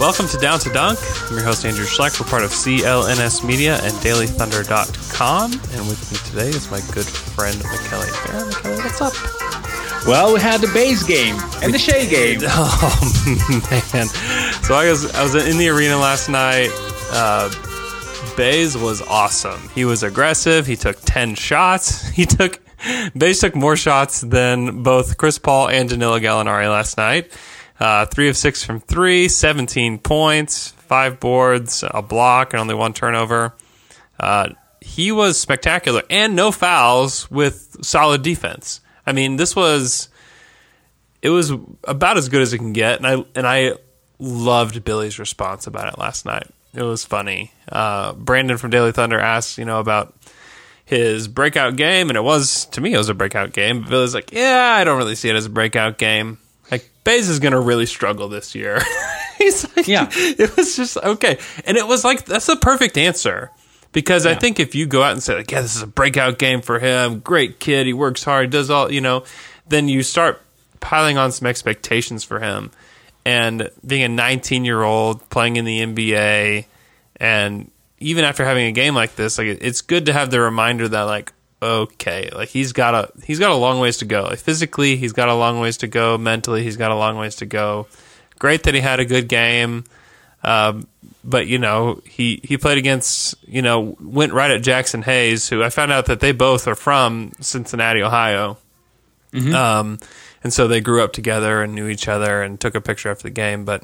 Welcome to Down to Dunk. I'm your host, Andrew Schleck. We're part of CLNS Media and DailyThunder.com. And with me today is my good friend, Michele Farah. Michele, what's up? Well, we had the base game and the Shai game. Oh, man. So I was, I was in the arena last night. Uh, Bays was awesome. He was aggressive. He took 10 shots. He took, Bays took more shots than both Chris Paul and Danilo Gallinari last night. Uh, three of six from three, 17 points, five boards, a block, and only one turnover. Uh, he was spectacular and no fouls with solid defense. I mean, this was it was about as good as it can get, and I and I loved Billy's response about it last night. It was funny. Uh, Brandon from Daily Thunder asked, you know, about his breakout game, and it was to me it was a breakout game. But Billy's like, yeah, I don't really see it as a breakout game. Bays is gonna really struggle this year. He's like, yeah, it was just okay, and it was like that's the perfect answer because yeah. I think if you go out and say like, yeah, this is a breakout game for him, great kid, he works hard, does all, you know, then you start piling on some expectations for him, and being a 19 year old playing in the NBA, and even after having a game like this, like it's good to have the reminder that like okay. Like he's got a he's got a long ways to go. Like physically, he's got a long ways to go. Mentally, he's got a long ways to go. Great that he had a good game, um, but you know he he played against you know went right at Jaxson Hayes, who I found out that they both are from Cincinnati, Ohio. Mm-hmm. Um, and so they grew up together and knew each other and took a picture after the game. But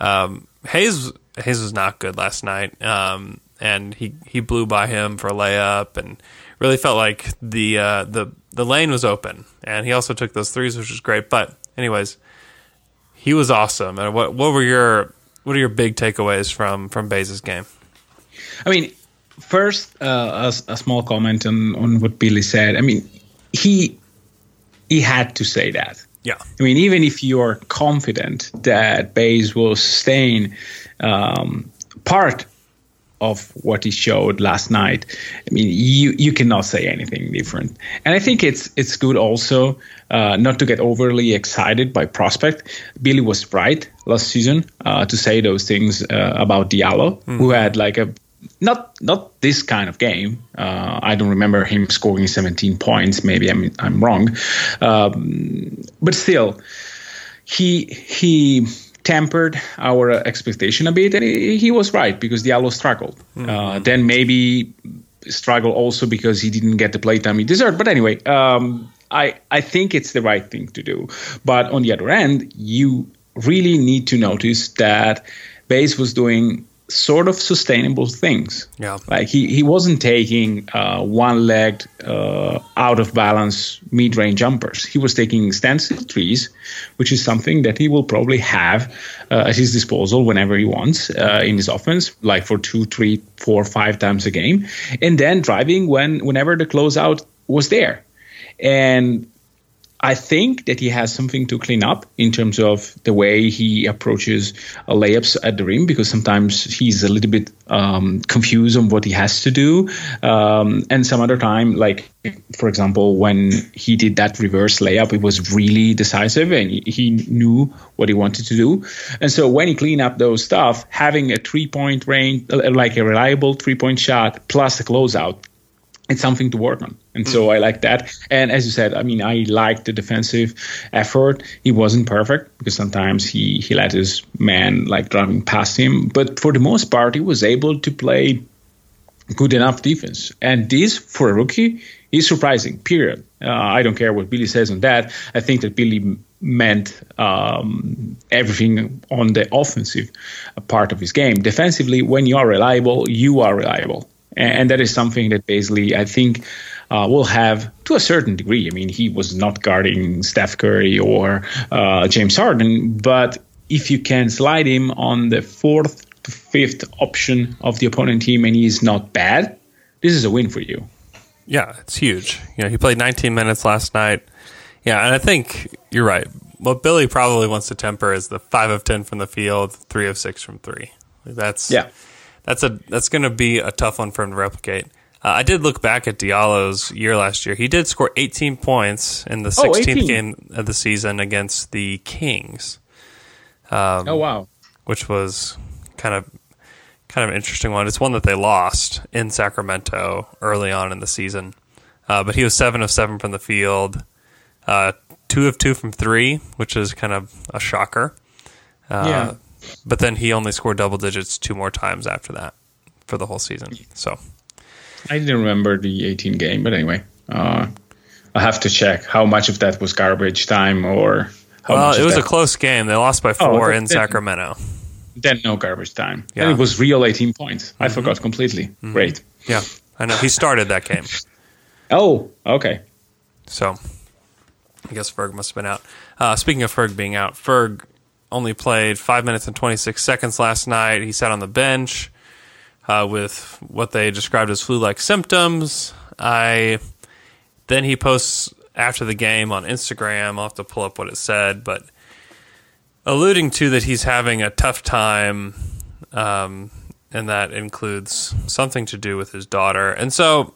um, Hayes Hayes was not good last night, um, and he he blew by him for a layup and really felt like the uh, the the lane was open, and he also took those threes, which was great. But anyways, he was awesome. And what what were your what are your big takeaways from from Bays' game? I mean, first uh, a, a small comment on on what Billy said. I mean, he he had to say that. Yeah. I mean, even if you're confident that Bays will sustain um, part of what he showed last night, I mean, you you cannot say anything different. And I think it's it's good also uh, not to get overly excited by prospect. Billy was right last season uh, to say those things uh, about Diallo, mm. who had like a not not this kind of game. Uh, I don't remember him scoring 17 points. Maybe I'm I'm wrong, um, but still, he he tempered our expectation a bit, and he, was right because Diallo struggled. Mm-hmm. Uh, then maybe struggle also because he didn't get the playtime he deserved. But anyway, um, I I think it's the right thing to do. But on the other end, you really need to notice that Bays was doing sort of sustainable things. Yeah. Like he, he wasn't taking uh, one legged, uh, out of balance mid range jumpers. He was taking stencil trees, which is something that he will probably have uh, at his disposal whenever he wants uh, in his offense, like for two, three, four, five times a game. And then driving when whenever the closeout was there. And I think that he has something to clean up in terms of the way he approaches uh, layups at the rim because sometimes he's a little bit um, confused on what he has to do. Um, and some other time, like for example, when he did that reverse layup, it was really decisive and he, knew what he wanted to do. And so when he cleaned up those stuff, having a three point range, uh, like a reliable three point shot plus a closeout it's something to work on. And so mm. I like that. And as you said, I mean, I liked the defensive effort. He wasn't perfect because sometimes he, he let his man like driving past him. But for the most part, he was able to play good enough defense. And this, for a rookie, is surprising, period. Uh, I don't care what Billy says on that. I think that Billy meant um, everything on the offensive part of his game. Defensively, when you are reliable, you are reliable and that is something that basically I think uh, will have to a certain degree. I mean, he was not guarding Steph Curry or uh, James Harden, but if you can slide him on the fourth to fifth option of the opponent team and he's not bad, this is a win for you. Yeah, it's huge. You know, he played 19 minutes last night. Yeah, and I think you're right. What Billy probably wants to temper is the five of 10 from the field, three of six from three. That's Yeah. that's a that's going to be a tough one for him to replicate. Uh, I did look back at Diallo's year last year. He did score 18 points in the 16th 18. game of the season against the Kings, oh wow. which was kind of kind of an interesting one. It's one that they lost in Sacramento early on in the season. Uh, but he was seven of seven from the field, uh, two of two from three, which is kind of a shocker. Uh, Yeah. But then he only scored double digits two more times after that for the whole season. So I didn't remember the 18 game, but anyway, uh, I have to check how much of that was garbage time or how well, much it was that a close game. They lost by four then- in then- Sacramento. then no garbage time. Yeah. And it was real 18 points. I forgot completely. Great. Yeah, I know he started that game. Oh, okay. So I guess Ferg must have been out. Uh, speaking of Ferg being out, Ferg only played five minutes and 26 seconds last night. He sat on the bench uh, with what they described as flu like symptoms. I Then he posts after the game on Instagram. I'll have to pull up what it said, but alluding to that he's having a tough time. Um, and that includes something to do with his daughter. And so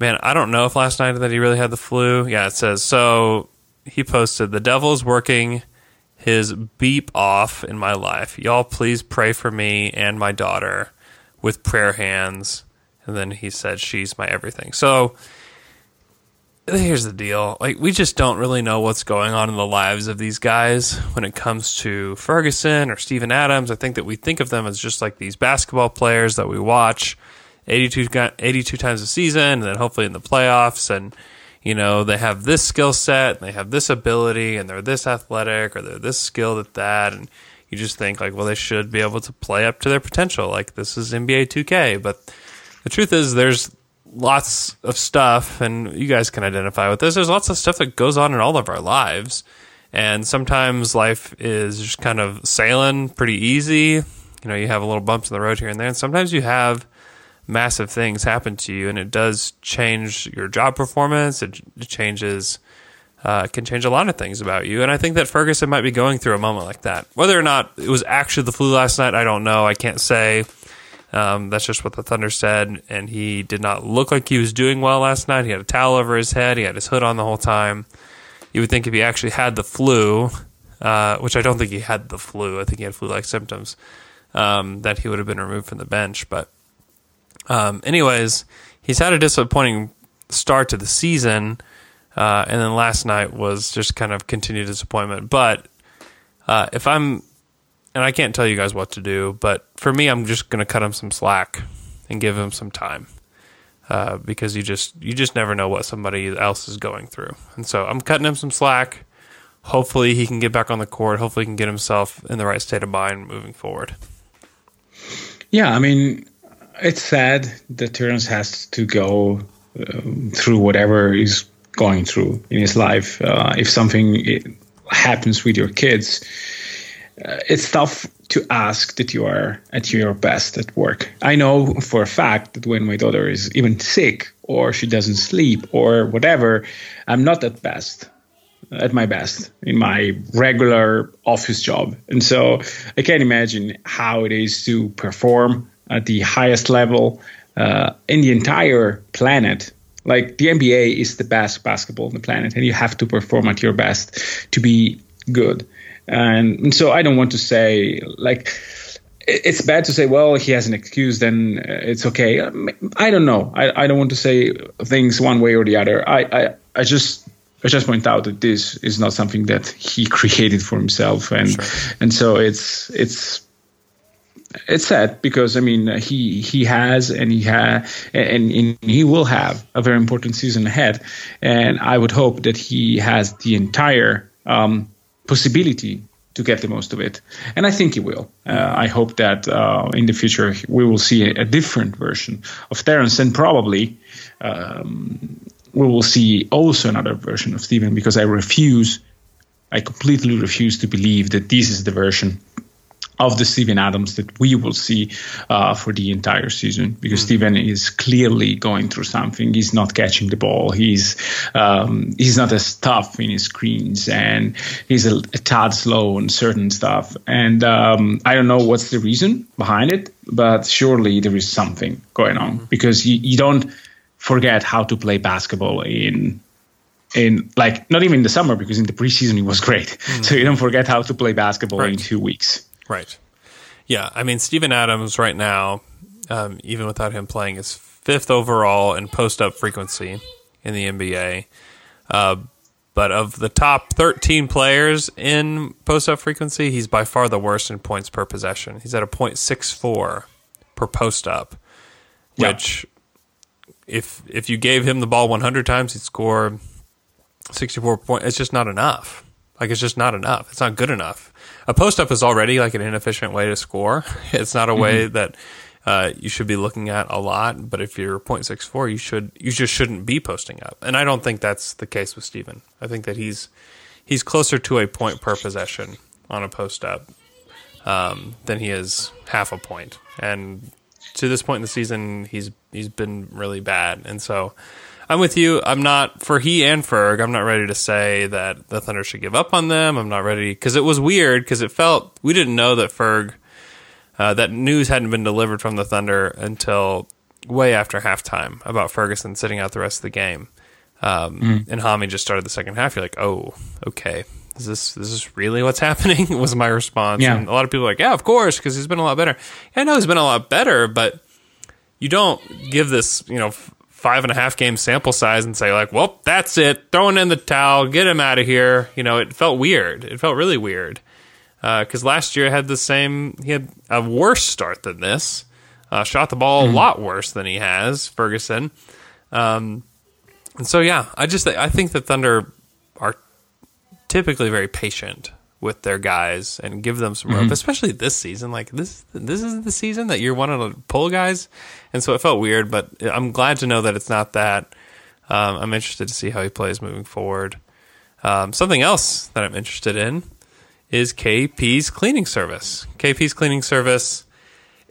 Man, I don't know if last night that he really had the flu. Yeah, it says so. He posted, "The devil's working his beep off in my life. Y'all, please pray for me and my daughter with prayer hands." And then he said, "She's my everything." So here's the deal: like we just don't really know what's going on in the lives of these guys when it comes to Ferguson or Steven Adams. I think that we think of them as just like these basketball players that we watch 82, 82 times a season and then hopefully in the playoffs and you know they have this skill set and they have this ability and they're this athletic or they're this skilled at that and you just think like well they should be able to play up to their potential. Like this is NBA 2K but the truth is there's lots of stuff and you guys can identify with this. There's lots of stuff that goes on in all of our lives. And sometimes life is just kind of sailing pretty easy. You know you have a little bumps in the road here and there. And sometimes you have massive things happen to you and it does change your job performance. It, it changes uh, can change a lot of things about you. And i think that ferguson might be going through a moment like that. Whether or not it was actually the flu last night i don't know. I can't say. Um, that's just what the thunder said. And he did not look like he was doing well last night. He had a towel over his head. He had his hood on the whole time. You would think if he actually had the flu uh, which i don't think he had the flu. I think he had flu-like symptoms um, that he would have been removed from the bench. But um, anyways, he's had a disappointing start to the season, uh, and then last night was just kind of continued disappointment. But uh, if I'm, and I can't tell you guys what to do, but for me, I'm just going to cut him some slack and give him some time uh, because you just you just never know what somebody else is going through, and so I'm cutting him some slack. Hopefully, he can get back on the court. Hopefully, he can get himself in the right state of mind moving forward. Yeah, I mean, it's sad that Terrence has to go um, through whatever he's going through in his life. Uh, if something happens with your kids, uh, it's tough to ask that you are at your best at work. I know for a fact that when my daughter is even sick or she doesn't sleep or whatever, I'm not at best at my best in my regular office job. And so I can't imagine how it is to perform at the highest level uh, in the entire planet. Like the NBA is the best basketball on the planet, and you have to perform at your best to be good. And, and so I don't want to say, like, it's bad to say, well, he has an excuse, then uh, it's okay. I don't know. I, I don't want to say things one way or the other. I, I, I just I just point out that this is not something that he created for himself, and and so it's it's it's sad because I mean uh, he he has and he ha and, and he will have a very important season ahead, and I would hope that he has the entire um, possibility to get the most of it, and I think he will. Uh, I hope that uh, in the future we will see a, a different version of Terrence, and probably um, we will see also another version of Steven because I refuse, I completely refuse to believe that this is the version of the Steven Adams that we will see uh, for the entire season because mm. Steven is clearly going through something. He's not catching the ball. He's um, he's not as tough in his screens and he's a, a tad slow on certain stuff. And um, I don't know what's the reason behind it, but surely there is something going on mm. because you, you don't forget how to play basketball in in like not even in the summer because in the preseason he was great. Mm. So you don't forget how to play basketball right. in two weeks. Right. Yeah. I mean, Steven Adams right now, um, even without him playing, is fifth overall in post up frequency in the NBA. Uh, but of the top 13 players in post up frequency, he's by far the worst in points per possession. He's at a .64 per post up, which if if you gave him the ball 100 times, he'd score 64 points. It's just not enough. Like it's just not enough. It's not good enough. A post up is already like an inefficient way to score. It's not a way mm-hmm. that uh, you should be looking at a lot. But if you're 0.64, you should you just shouldn't be posting up. And I don't think that's the case with Steven. I think that he's he's closer to a point per possession on a post up um, than he is half a point. And to this point in the season, he's he's been really bad. And so I'm with you. I'm not for he and Ferg. I'm not ready to say that the Thunder should give up on them. I'm not ready because it was weird because it felt we didn't know that Ferg uh, that news hadn't been delivered from the Thunder until way after halftime about Ferguson sitting out the rest of the game. Um, mm. And Hami just started the second half. You're like, oh, okay. Is this is this really what's happening? was my response. Yeah. And a lot of people are like, yeah, of course, because he's been a lot better. Yeah, I know he's been a lot better, but you don't give this, you know, five and a half game sample size and say like, well, that's it, throwing in the towel, get him out of here. You know, it felt weird. It felt really weird because uh, last year had the same. He had a worse start than this. Uh, shot the ball mm-hmm. a lot worse than he has, Ferguson. Um, and so yeah, I just I think the Thunder are typically very patient with their guys and give them some rope, mm-hmm. especially this season. Like this, this is the season that you're wanting to pull guys, and so it felt weird. But I'm glad to know that it's not that. Um, I'm interested to see how he plays moving forward. Um, something else that I'm interested in is KP's cleaning service. KP's cleaning service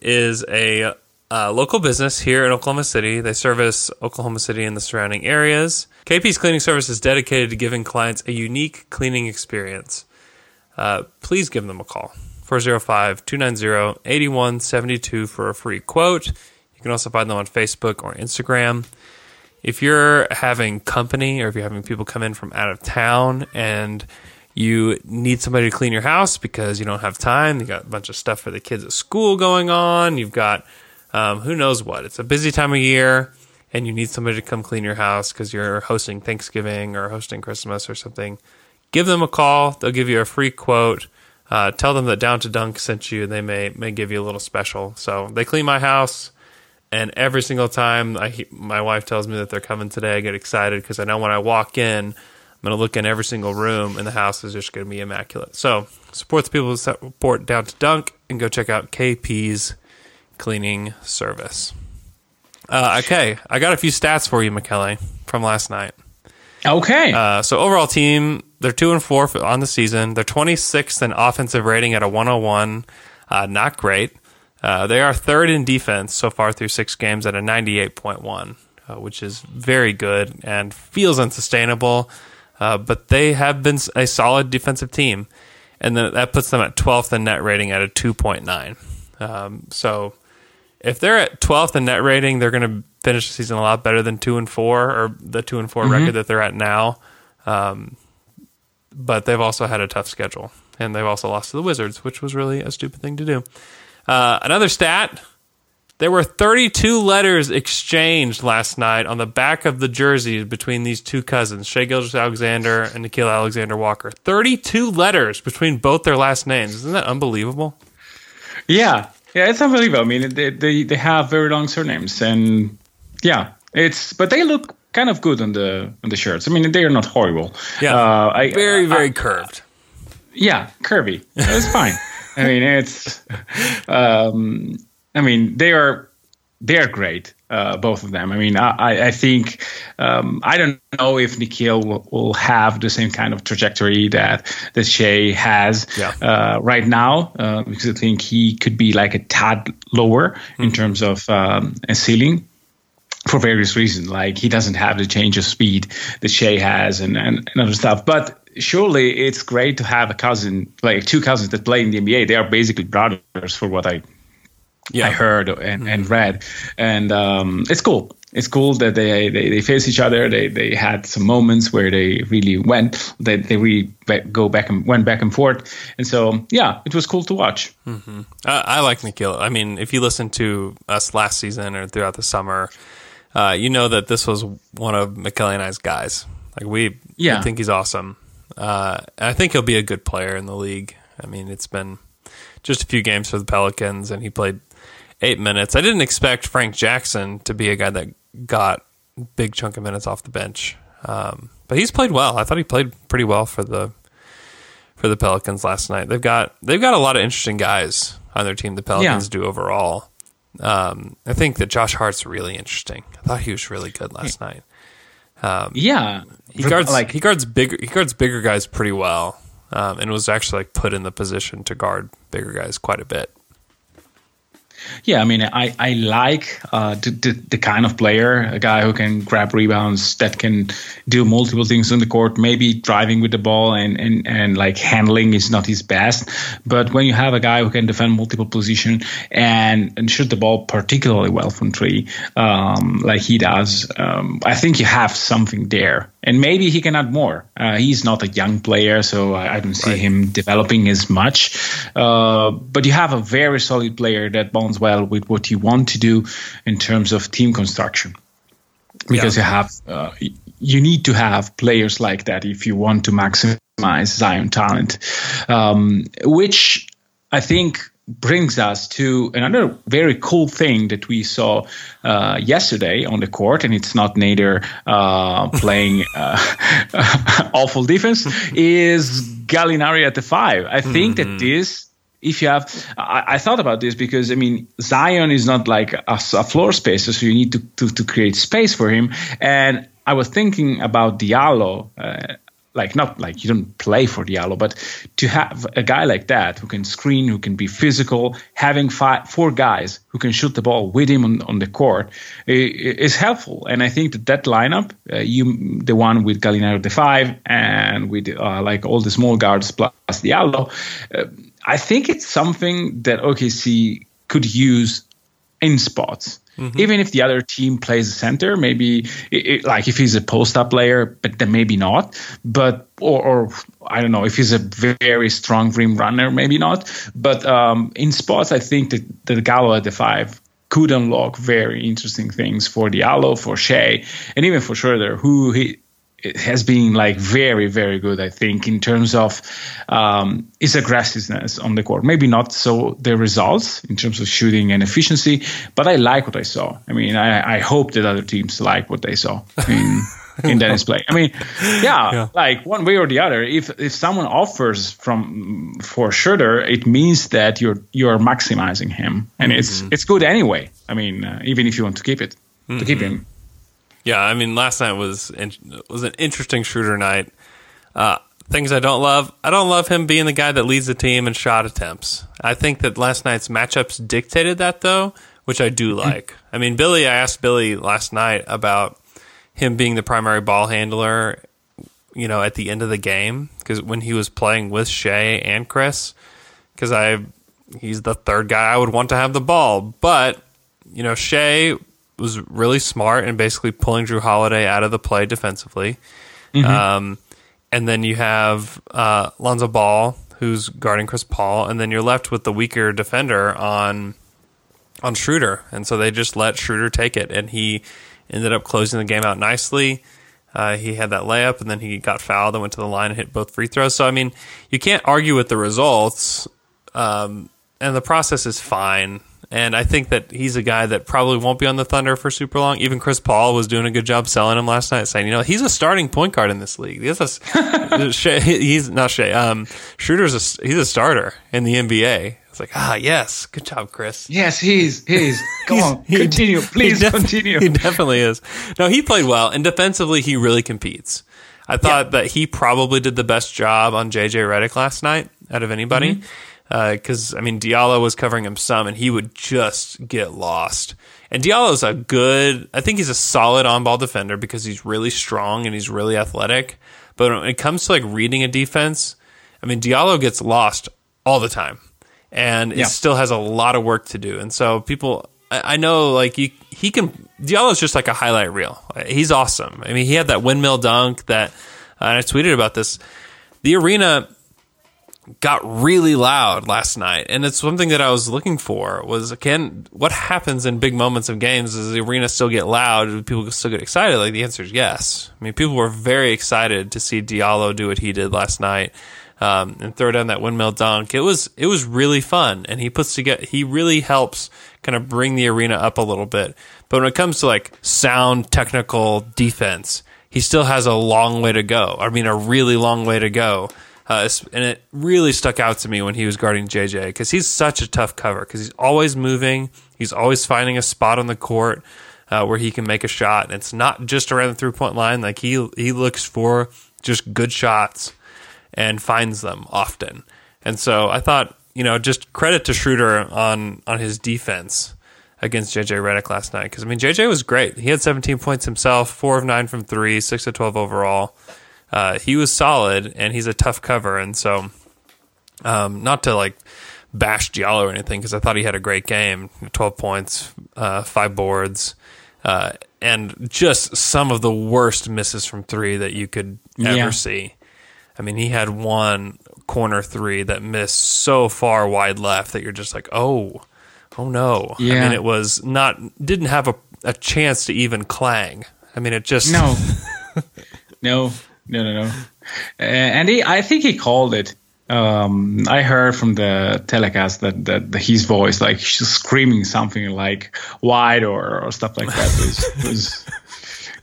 is a uh, local business here in Oklahoma City. They service Oklahoma City and the surrounding areas. KP's cleaning service is dedicated to giving clients a unique cleaning experience uh, please give them a call 405 290 8172 for a free quote. You can also find them on Facebook or Instagram. If you're having company or if you're having people come in from out of town and you need somebody to clean your house because you don't have time, you got a bunch of stuff for the kids at school going on, you've got um, who knows what. It's a busy time of year and you need somebody to come clean your house because you're hosting Thanksgiving or hosting Christmas or something give them a call. They'll give you a free quote. Uh, tell them that Down to Dunk sent you. They may may give you a little special. So they clean my house, and every single time I, my wife tells me that they're coming today, I get excited because I know when I walk in, I'm going to look in every single room, and the house is just going to be immaculate. So support the people who support Down to Dunk, and go check out KP's cleaning service. Uh, okay, I got a few stats for you, Michele, from last night. Okay. Uh, so overall team, they're two and four on the season. They're 26th in offensive rating at a 101. Uh, not great. Uh, they are third in defense so far through six games at a 98.1, uh, which is very good and feels unsustainable. Uh, but they have been a solid defensive team, and that puts them at 12th in net rating at a 2.9. Um, so if they're at 12th in net rating, they're going to finish the season a lot better than two and four or the two and 4 mm-hmm. record that they're at now. Um, but they've also had a tough schedule, and they've also lost to the Wizards, which was really a stupid thing to do. Uh, another stat: there were 32 letters exchanged last night on the back of the jerseys between these two cousins, Shai Gilgeous-Alexander and Nickeil Alexander Walker. 32 letters between both their last names. Isn't that unbelievable? Yeah, yeah, it's unbelievable. I mean, they they, they have very long surnames, and yeah, it's but they look kind of good on the on the shirts. I mean, they are not horrible. Yeah, uh, I, very very I, curved. Yeah, curvy. It's fine. I mean, it's. Um, I mean, they are they're great, uh, both of them. I mean, I, I think um, I don't know if Nickeil will, will, have the same kind of trajectory that that Shai has yeah. uh, right now, uh, because I think he could be like a tad lower mm-hmm. in terms of um, a ceiling for various reasons. Like he doesn't have the change of speed that Shai has, and, and, and other stuff. But surely it's great to have a cousin, like two cousins that play in the NBA. They are basically brothers, for what I yeah. I heard and, and mm-hmm. read, and um, it's cool. It's cool that they, they, they face each other. They they had some moments where they really went. They they really go back and went back and forth. And so yeah, it was cool to watch. Mm-hmm. I, I like Nickeil. I mean, if you listen to us last season or throughout the summer, uh, you know that this was one of Michele and I's guys. Like we, yeah. think he's awesome. Uh, I think he'll be a good player in the league. I mean, it's been just a few games for the Pelicans, and he played eight minutes. I didn't expect Frank Jackson to be a guy that got big chunk of minutes off the bench, um, but he's played well. I thought he played pretty well for the for the Pelicans last night. They've got they've got a lot of interesting guys on their team. The Pelicans yeah. do overall. Um, I think that Josh Hart's really interesting. I thought he was really good last night. Um, yeah, he guards like he guards bigger he guards bigger guys pretty well, um, and was actually like put in the position to guard bigger guys quite a bit. Yeah, I mean, I, I like uh, the, the, the, kind of player, a guy who can grab rebounds, that can do multiple things on the court, maybe driving with the ball and, and, and like handling is not his best. But when you have a guy who can defend multiple position and, and shoot the ball particularly well from three, um, like he does, um, I think you have something there and maybe he can add more. Uh, he's not a young player, so I, I don't see right. him developing as much. Uh, but you have a very solid player that bonds well with what you want to do in terms of team construction. Because yeah. you have, uh, you need to have players like that if you want to maximize Zion talent, um, which I think brings us to another very cool thing that we saw uh, yesterday on the court, and it's not Nader uh, playing uh, awful defense, is Gallinari at the five. I think mm-hmm. that this. If you have, I, I, thought about this because I mean Zion is not like a, a floor spacer, so you need to, to, to create space for him. And I was thinking about Diallo uh, like not like you don't play for Diallo, but to have a guy like that who can screen, who can be physical, having five, four guys who can shoot the ball with him on, on the court is helpful. And I think that that lineup, uh, you the one with Gallinari the five and with uh, like all the small guards plus Diallo, uh, I think it's something that OKC could use in spots. Mm-hmm. Even if the other team plays a center, maybe it, it, like if he's a post up player, but then maybe not. But or, or, I don't know if he's a very strong rim runner, maybe not. But um, in spots, I think that the Gallo at the five could unlock very interesting things for Diallo, for Shai, and even for Schroeder, who he has been like very very good i think in terms of um, his aggressiveness on the court maybe not so the results in terms of shooting and efficiency but i like what i saw i mean i, I hope that other teams like what they saw in in Dennis play i mean yeah, yeah, like one way or the other if if someone offers from for Schroeder, it means that you're you're maximizing him and mm-hmm. it's it's good anyway i mean uh, even if you want to keep it mm-hmm. to keep mm-hmm. him yeah, I mean, last night was was an interesting shooter night. Uh, things I don't love. I don't love him being the guy that leads the team in shot attempts. I think that last night's matchups dictated that though, which I do mm-hmm. like. I mean, Billy, I asked Billy last night about him being the primary ball handler, you know, at the end of the game because when he was playing with Shai and Chris, because I he's the third guy I would want to have the ball, but you know, Shai was really smart and basically pulling Jrue Holiday out of the play defensively. Mm-hmm. Um, and then you have uh, Lonzo Ball, who's guarding Chris Paul, and then you're left with the weaker defender on on Schroeder, and so they just let Schroeder take it, and he ended up closing the game out nicely. Uh, he had that layup, and then he got fouled and went to the line and hit both free throws. So I mean, you can't argue with the results, um, and the process is fine. And I think that he's a guy that probably won't be on the Thunder for super long. Even Chris Paul was doing a good job selling him last night, saying, you know, he's a starting point guard in this league. He's, a, he's not Shai. Um, Schroeder's a, he's a starter in the NBA. It's like, ah, yes, good job, Chris. Yes, he's is. He. Come He's- on, he- continue. Please he def- continue. He definitely is. No, he played well, and defensively, he really competes. I thought that he probably did the best job on JJ Redick last night out of anybody. Because I mean, Diallo was covering him some, and he would just get lost. And Diallo's a good. I think he's a solid on-ball defender because he's really strong and he's really athletic. But when it comes to like reading a defense, I mean, Diallo gets lost all the time, and it still has a lot of work to do. And so people, I, I know, like you, he can. Diallo's just like a highlight reel. He's awesome. I mean, he had that windmill dunk that, uh, and I tweeted about this. The arena got really loud last night, and it's something that I was looking for. Was can what happens in big moments of games? Does the arena still get loud? Do people still get excited? Like the answer is yes. I mean, people were very excited to see Diallo do what he did last night um, and throw down that windmill dunk. It was it was really fun, and he puts together. He really helps kind of bring the arena up a little bit. But when it comes to like sound, technical defense, he still has a long way to go. I mean, a really long way to go. Uh, and it really stuck out to me when he was guarding JJ because he's such a tough cover because he's always moving. He's always finding a spot on the court uh, where he can make a shot. And it's not just around the three point line. Like he he looks for just good shots and finds them often. And so I thought, you know, just credit to Schroeder on on his defense against JJ Redick last night because I mean JJ was great. He had 17 points himself, four of nine from three, six of 12 overall. Uh, he was solid and he's a tough cover. And so, um, not to like bash Diallo or anything because I thought he had a great game 12 points, uh, five boards, uh, and just some of the worst misses from three that you could ever Yeah. see. I mean, he had one corner three that missed so far wide left that you're just like, oh, oh no. I mean, it was not, didn't have a, a chance to even clang. I mean, it just, No. no, no, no, no. Uh, and he, I think he called it. Um, I heard from the telecast that, that, his voice, like screaming something like wide or, or stuff like that, was, was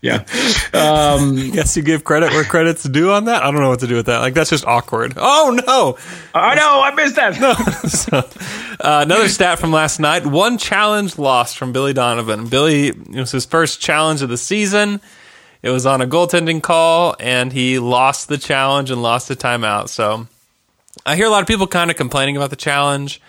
yeah. Um, Guess you give credit where credit's due on that. I don't know what to do with that. Like that's just awkward. Oh no! I know, I missed that. so, uh, another stat from last night: one challenge lost from Billy Donovan. Billy it was his first challenge of the season. It was on a goaltending call, and he lost the challenge and lost the timeout. So I hear a lot of people kind of complaining about the challenge.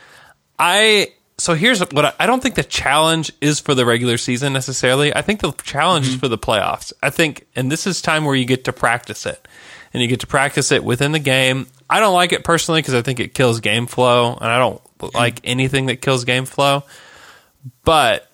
I so here's what I, I don't think the challenge is for the regular season necessarily. I think the challenge is mm-hmm. for the playoffs. I think, and this is time where you get to practice it, and you get to practice it within the game. I don't like it personally because I think it kills game flow, and I don't hmm. like anything that kills game flow. But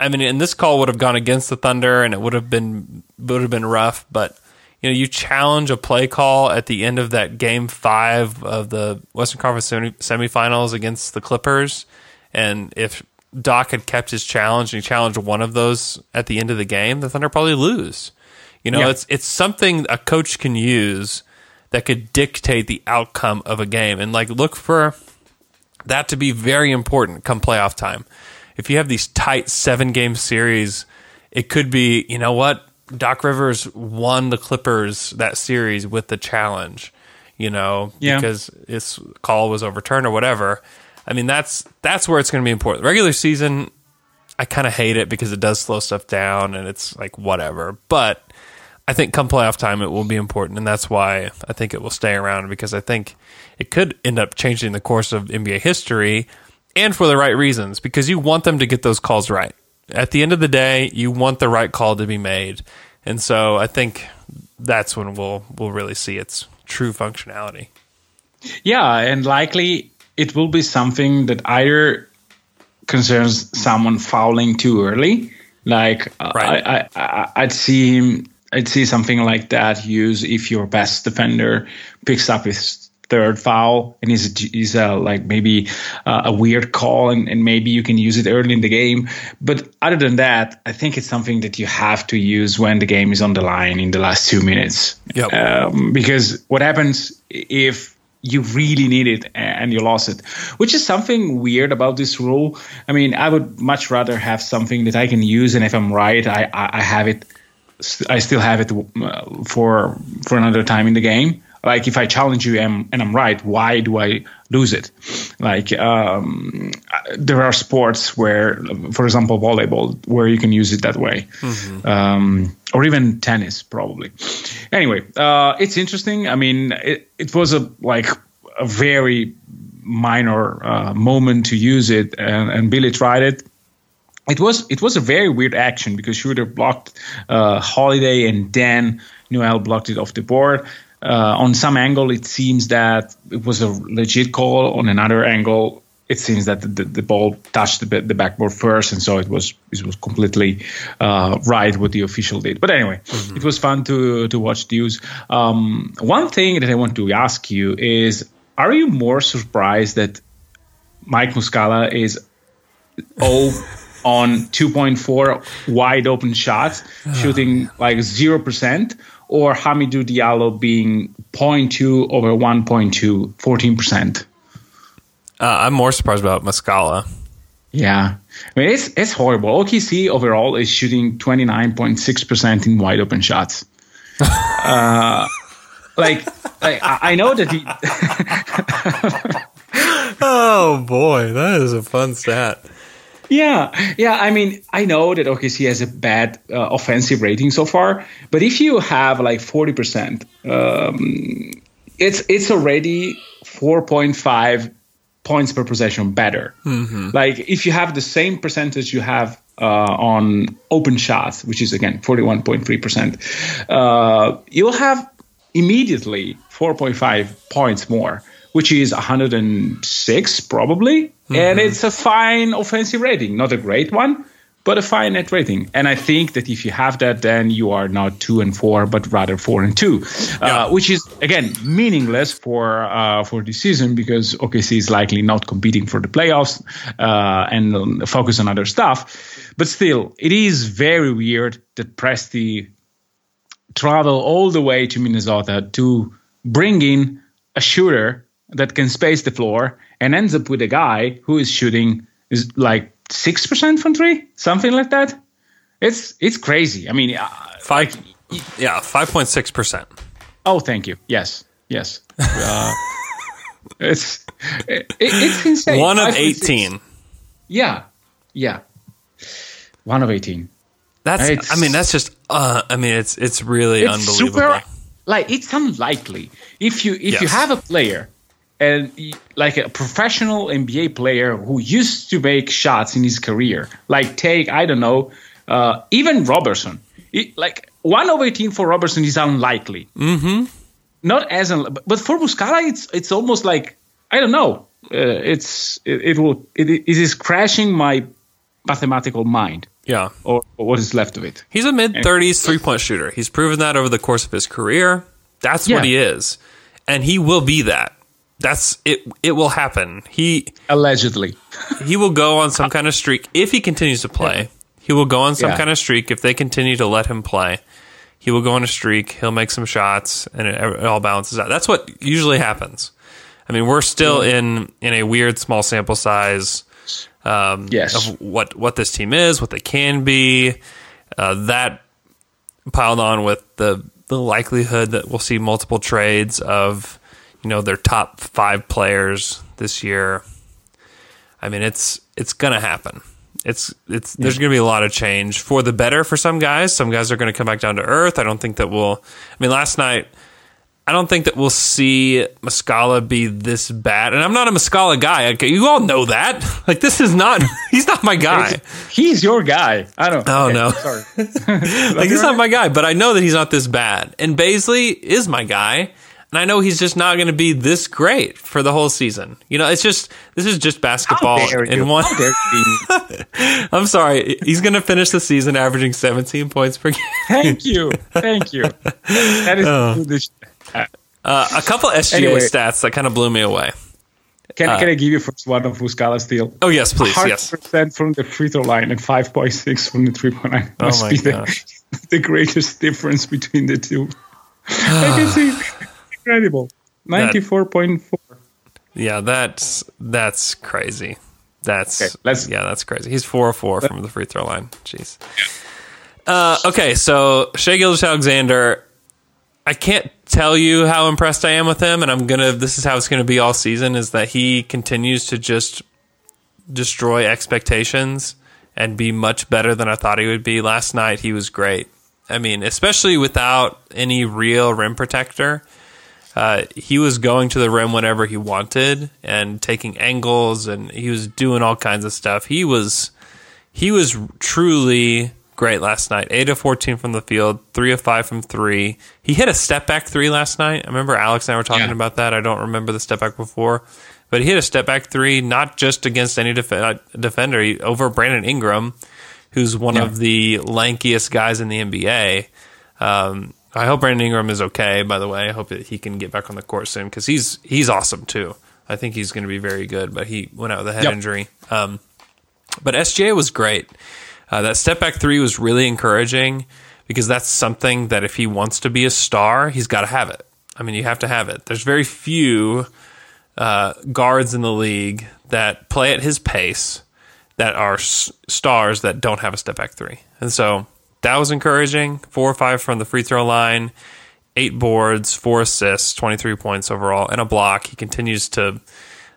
I mean, and this call would have gone against the Thunder, and it would have been would have been rough. But you know, you challenge a play call at the end of that game five of the Western Conference semi- semifinals against the Clippers, and if Doc had kept his challenge and he challenged one of those at the end of the game, the Thunder probably lose. You know, Yeah. it's it's something a coach can use that could dictate the outcome of a game, and like look for that to be very important come playoff time. If you have these tight seven game series, it could be, you know what? Doc Rivers won the Clippers that series with the challenge, you know, Yeah. because his call was overturned or whatever. I mean, that's that's where it's going to be important. Regular season, I kind of hate it because it does slow stuff down and it's like whatever. But I think come playoff time, it will be important, and that's why I think it will stay around because I think it could end up changing the course of NBA history, and for the right reasons because you want them to get those calls right. At the end of the day, you want the right call to be made, and so I think that's when we'll we'll really see its true functionality. Yeah, and likely it will be something that either concerns someone fouling too early. Like uh, Right. I, I, I'd see him, I'd see something like that use if your best defender picks up his third foul and is is a like maybe uh, a weird call and, and maybe you can use it early in the game. But other than that, I think it's something that you have to use when the game is on the line in the last two minutes. Yep. Um, because what happens if you really need it and you lost it, which is something weird about this rule. I mean, I would much rather have something that I can use, and if I'm right, I, I, I have it. I still have it uh, for for another time in the game. Like if I challenge you and, and I'm right, why do I lose it? Like um, there are sports where, for example, volleyball, where you can use it that way, um, or even tennis, probably. Anyway, uh, it's interesting. I mean, it, it was a like a very minor uh, moment to use it, and, and Billy tried it it was it was a very weird action because Schroeder blocked uh, Holiday and then Noel blocked it off the board. Uh, on some angle, it seems that it was a legit call. On another angle, it seems that the, the, ball touched the, the backboard first, and so it was it was completely uh, right what the official did. But anyway, it was fun to to watch the use. Um, one thing that I want to ask you is: Are you more surprised that Mike Muscala is oh on 2.4 wide open shots, shooting like 0%, or Hamidou Diallo being 0.2 over 1.2, 14%. Uh, I'm more surprised about Muscala. Yeah. I mean, it's, it's horrible. OKC overall is shooting 29.6% in wide open shots. uh, like, like, I I know that he. Oh boy, that is a fun stat. Yeah, yeah. I mean, I know that OKC has a bad uh, offensive rating so far, but if you have like forty percent, um, it's it's already four point five points per possession better. Like if you have the same percentage you have uh, on open shots, which is again forty one point three percent, uh, you'll have immediately four point five points more. Which is 106 probably, and it's a fine offensive rating, not a great one, but a fine net rating. And I think that if you have that, then you are not two and four, but rather four and two, uh, which is again meaningless for uh, for this season because OKC is likely not competing for the playoffs uh, and focus on other stuff. But still, it is very weird that Presti travel all the way to Minnesota to bring in a shooter that can space the floor and ends up with a guy who is shooting is like six percent from three, something like that. It's it's crazy. I mean, uh, Five, yeah, five point six percent. oh, thank you. Yes, yes. Uh, it's it, it's insane. One of 5.6. eighteen. Yeah, yeah. One of eighteen. That's. It's- I mean, that's just. Uh, I mean, it's it's really it's unbelievable. super like it's unlikely if you if you have a player and like a professional NBA player who used to make shots in his career, like take I don't know, uh, even Roberson, It- like one over eighteen for Roberson is unlikely. Mm-hmm. Not as but for Muscala, it's it's almost like I don't know. Uh, it's it, it will it, it is crashing my mathematical mind Yeah. or, or what is left of it. He's a mid 30s three point shooter. He's proven that over the course of his career. That's Yeah. what he is. And he will be that. That's it it will happen. He Allegedly. he will go on some kind of streak if he continues to play. He will go on some Yeah. kind of streak if they continue to let him play. He will go on a streak. He'll make some shots, and it, it all balances out. That's what usually happens. I mean, we're still in in a weird small sample size um, Yes. of what what this team is, what they can be. Uh, that piled on with the the likelihood that we'll see multiple trades of you know their top five players this year. I mean, it's it's gonna happen. It's it's there's gonna be a lot of change for the better for some guys. Some guys are gonna come back down to earth. I don't think that we'll. I mean, last night. I don't think that we'll see Muscala be this bad. And I'm not a Muscala guy. Okay, you all know that. Like this is not he's not my guy. He's your guy. I don't. Oh okay, no. Sorry. like he's not my guy, but I know that he's not this bad. And Bazley is my guy, and I know he's just not going to be this great for the whole season. You know, it's just this is just basketball How dare you? in one. I'm sorry, he's going to finish the season averaging 17 points per game. Thank you. Thank you. That is Oh. uh, Uh, a couple SGA Anyway. stats that kind of blew me away. Can, can I give you first one of Muscala steal? Oh yes, please, yes. 100% from the free throw line and 5.6 from the three point line. Must Oh my be the, gosh. the greatest difference between the two. I can see. Incredible. 94.4. Yeah, that's that's crazy. That's Okay, let's- yeah, that's crazy. He's four four from the free throw line. Jeez. Uh, okay, so Shai Gilgeous Alexander, I can't tell you how impressed I am with him, and I'm gonna. This is how it's gonna be all season. Is that he continues to just destroy expectations and be much better than I thought he would be. Last night he was great. I mean, especially without any real rim protector. Uh, he was going to the rim whenever he wanted and taking angles, and he was doing all kinds of stuff. He was he was truly great last night. Eight of fourteen from the field, three of five from three. He hit a step back three last night. I remember Alex and I were talking Yeah. about that. I don't remember the step back before, but he hit a step back three, not just against any def- uh, defender, he, over Brandon Ingram, who's one Yeah. of the lankiest guys in the NBA. Um, I hope Brandon Ingram is okay. By the way, I hope that he can get back on the court soon because he's he's awesome too. I think he's going to be very good, but he went out with a head Yep. injury. Um, but SGA was great. Uh, that step back three was really encouraging because that's something that if he wants to be a star, he's got to have it. I mean, you have to have it. There's very few uh, guards in the league that play at his pace that are s- stars that don't have a step back three. And so that was encouraging. Four or five from the free throw line, eight boards, four assists, 23 points overall, and a block. He continues to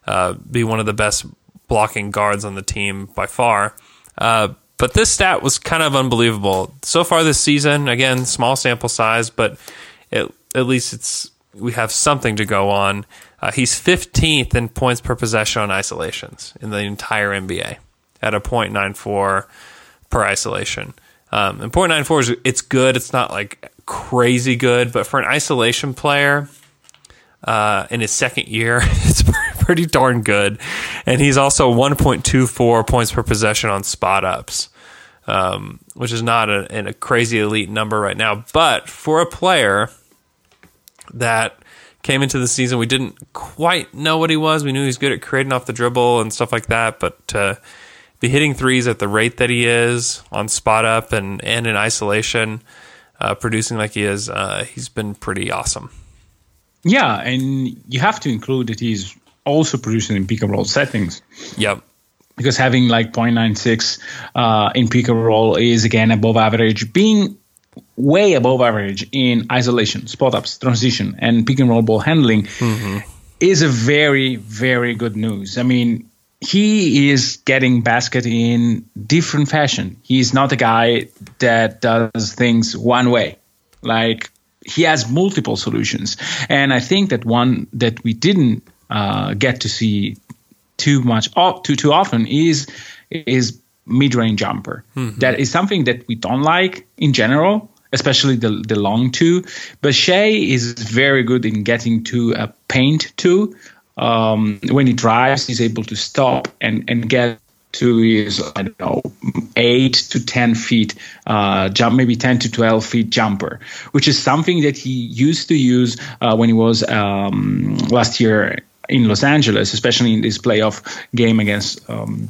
uh, be one of the best blocking guards on the team by far. Uh, but this stat was kind of unbelievable. So far this season, again, small sample size, but it, at least it's we have something to go on. Uh, he's 15th in points per possession on isolations in the entire NBA at a .94 per isolation. Um, and .94 is it's good. It's not like crazy good, but for an isolation player uh, in his second year, it's pretty darn good. And he's also 1.24 points per possession on spot ups, um, which is not a, a crazy elite number right now. But for a player that came into the season, we didn't quite know what he was. We knew he was good at creating off the dribble and stuff like that, but to be hitting threes at the rate that he is on spot up and, and in isolation, uh, producing like he is, uh, he's been pretty awesome. Yeah, and you have to include that he's also producing in pick and roll settings Yep. because having like 0.96 uh, in pick and roll is again above average. Being way above average in isolation, spot ups, transition, and pick and roll ball handling is a very, very good news. I mean, he is getting basket in different fashion. He's not a guy that does things one way. Like he has multiple solutions, and I think that one that we didn't uh, get to see too much too too often is is mid-range jumper. That is something that we don't like in general, especially the the long two. But Shai is very good in getting to a paint two. Um, when he drives, he's able to stop and and get to his I don't know eight to ten feet uh, jump, maybe ten to twelve feet jumper, which is something that he used to use uh, when he was um, last year in Los Angeles, especially in this playoff game against um,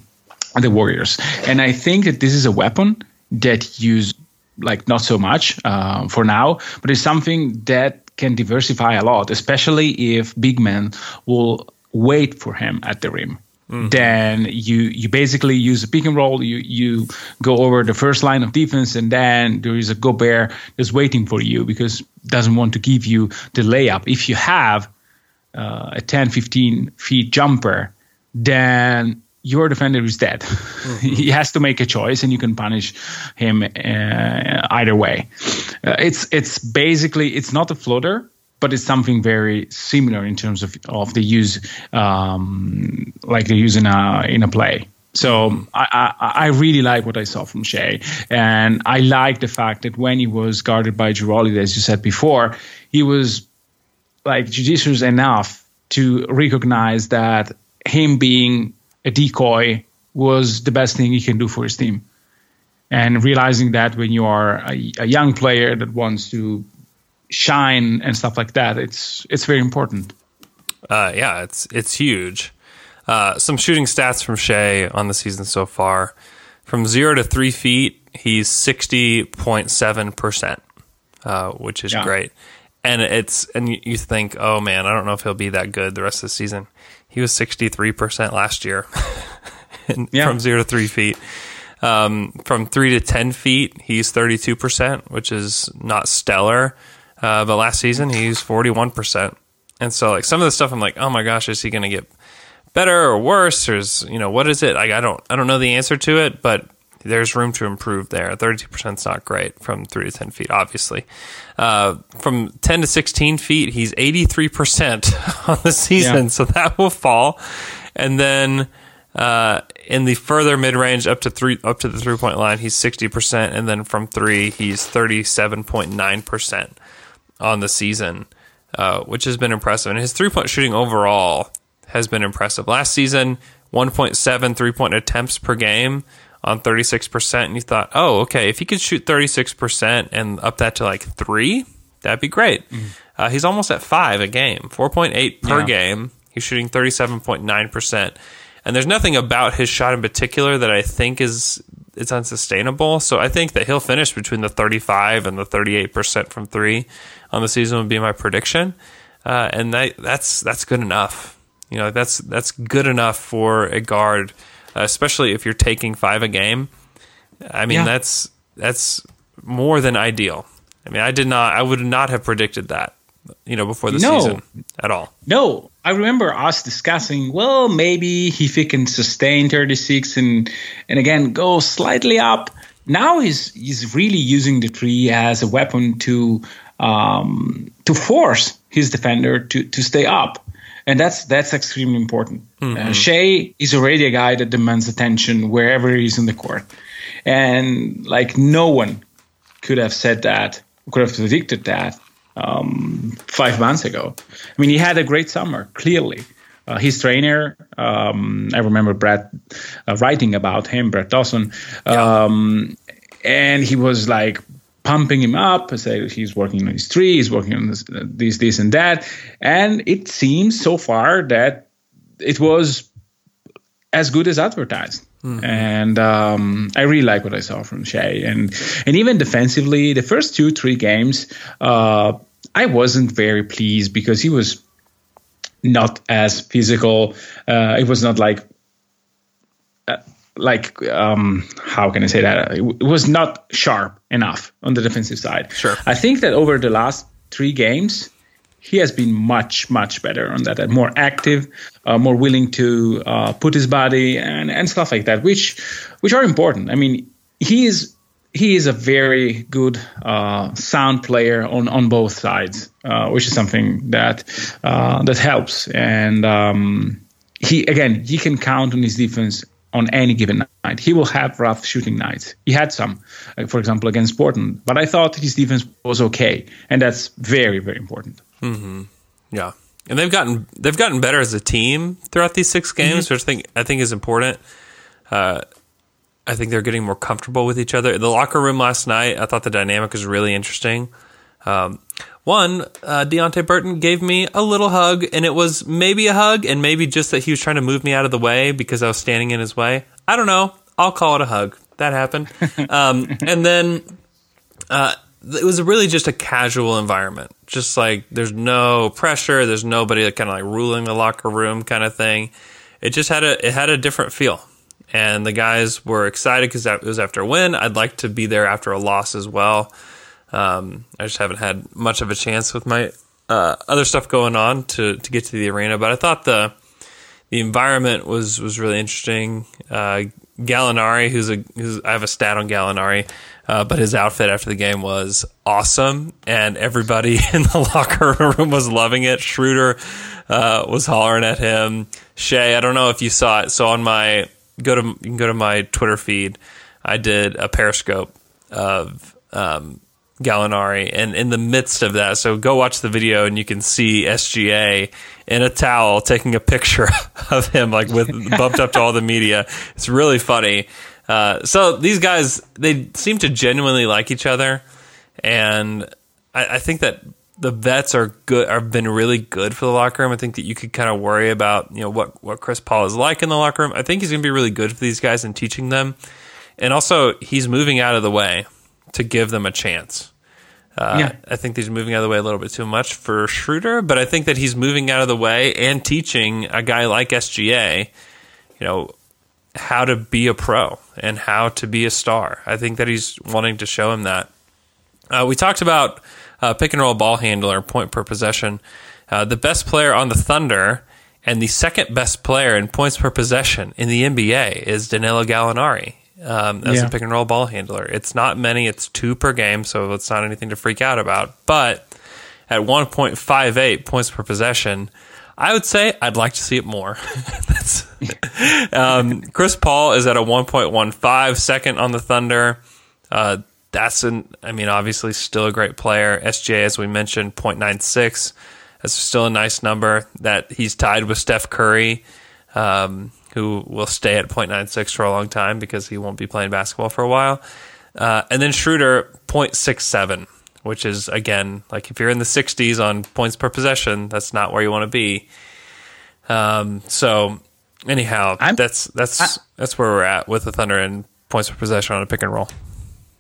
the Warriors. And I think that this is a weapon that use like not so much uh, for now, but it's something that can diversify a lot, especially if big men will wait for him at the rim. Then you you basically use a pick and roll. You you go over the first line of defense, and then there is a Gobert that's waiting for you because doesn't want to give you the layup. If you have uh, a 10, 15 feet jumper, then your defender is dead. he has to make a choice, and you can punish him uh, either way. Uh, it's it's basically it's not a floater, but it's something very similar in terms of of the use, um, like the use in a in a play. So I, I, I really like what I saw from Shai, and I like the fact that when he was guarded by Girolli, as you said before, he was like judicious enough to recognize that him being a decoy was the best thing he can do for his team. And realizing that when you are a, a young player that wants to shine and stuff like that, it's it's very important. Uh, yeah, it's it's huge. Uh, some shooting stats from Shai on the season so far. From zero to three feet, he's sixty point seven percent, uh, which is Yeah. great. And it's and you- think, oh man, I don't know if he'll be that good the rest of the season. He was sixty three percent last year, Yeah. from zero to three feet. Um, from three to ten feet, he's thirty two percent, which is not stellar. uh, but last season he's forty one percent. And so like some of the stuff I'm like, oh my gosh, is he going to get better or worse, or is you know what is it? Like I don't I don't know the answer to it, but there's room to improve there. 32% is not great from 3 to 10 feet, obviously. Uh, from 10 to 16 feet, he's 83% on the season, Yeah. so that will fall. And then uh, in the further mid range, up to three, up to the three point line, he's 60%, and then from three, he's 37.9% on the season, uh, which has been impressive. And his three point shooting overall has been impressive. Last season, 1.7 three point attempts per game on 36%. And you thought, oh, okay, if he could shoot 36% and up that to like three, that'd be great. Uh, he's almost at five a game, 4.8 per Yeah. game. He's shooting 37.9%. And there's nothing about his shot in particular that I think is it's unsustainable. So I think that he'll finish between the 35 and the 38% from three on the season would be my prediction. Uh, and that, that's that's good enough. You know, that's that's good enough for a guard, especially if you're taking five a game. I mean, Yeah. that's that's more than ideal. I mean, I did not, I would not have predicted that, you know, before the No. season at all. No, I remember us discussing. Well, maybe if he can sustain 36 and and again go slightly up. Now he's he's really using the tree as a weapon to um, to force his defender to to stay up, and that's that's extremely important. Uh, Shai is already a guy that demands attention wherever he's in the court, and like no one could have said that, could have predicted that um, five months ago. I mean, he had a great summer, clearly. Uh, his trainer, um, I remember Brad uh, writing about him, Brad Dawson, um, and he was like pumping him up, say he's working on his tree, he's working on this, this, this, and that. And it seems so far that it was as good as advertised. And um, I really like what I saw from Shai, and and even defensively, the first two three games, uh, I wasn't very pleased because he was not as physical. Uh, it was not like like um, how can I say that? It was not sharp enough on the defensive side. Sure. I think that over the last three games, he has been much much better on that and more active uh, more willing to uh, put his body and, and stuff like that which which are important i mean he is he is a very good uh, sound player on on both sides uh, which is something that uh, that helps and um, he again he can count on his defense on any given night. He will have rough shooting nights. He had some, like, for example, against Portland, but I thought his defense was okay, and that's very, very important. Yeah, and they've gotten they've gotten better as a team throughout these six games, which I think I think is important. Uh, I think they're getting more comfortable with each other. In the locker room last night, I thought the dynamic was really interesting. Um, one, uh, Deonte Burton gave me a little hug, and it was maybe a hug, and maybe just that he was trying to move me out of the way because I was standing in his way. I don't know. I'll call it a hug. That happened. um, and then uh, it was really just a casual environment. Just like there's no pressure, there's nobody kind of like ruling the locker room kind of thing. It just had a it had a different feel, and the guys were excited because it was after a win. I'd like to be there after a loss as well. Um, I just haven't had much of a chance with my uh, other stuff going on to to get to the arena, but I thought the the environment was was really interesting. Uh, Gallinari, who's a who's, I have a stat on Gallinari, uh, but his outfit after the game was awesome, and everybody in the locker room was loving it. Schroeder uh, was hollering at him. Shay, I don't know if you saw it. So on my go to you can go to my Twitter feed. I did a Periscope of um, Gallinari, and in the midst of that, so go watch the video and you can see SGA in a towel taking a picture of him, like with bumped up to all the media. It's really funny. Uh, so these guys, they seem to genuinely like each other, and I, I think that the vets are good, have been really good for the locker room. I think that you could kind of worry about, you know, what what Chris Paul is like in the locker room. I think he's going to be really good for these guys and teaching them, and also he's moving out of the way to give them a chance. Uh, Yeah. I think he's moving out of the way a little bit too much for Schroeder, but I think that he's moving out of the way and teaching a guy like SGA, you know, how to be a pro and how to be a star. I think that he's wanting to show him that. Uh, we talked about uh, pick and roll ball handler, point per possession. Uh, the best player on the Thunder and the second best player in points per possession in the NBA is Danilo Gallinari um, as Yeah. a pick and roll ball handler. It's not many; it's two per game, so it's not anything to freak out about. But at 1.58 points per possession, I would say I'd like to see it more. Um, Chris Paul is at a 1.15, second on the Thunder. Uh, that's an, I mean, obviously still a great player. SGA, as we mentioned, 0.96. That's still a nice number. That he's tied with Steph Curry, um, who will stay at 0.96 for a long time because he won't be playing basketball for a while. Uh, and then Schroeder, 0.67, which is, again, like if you're in the 60s on points per possession, that's not where you want to be. Um, so, anyhow, I'm- that's that's that's where we're at with the Thunder and points per possession on a pick and roll.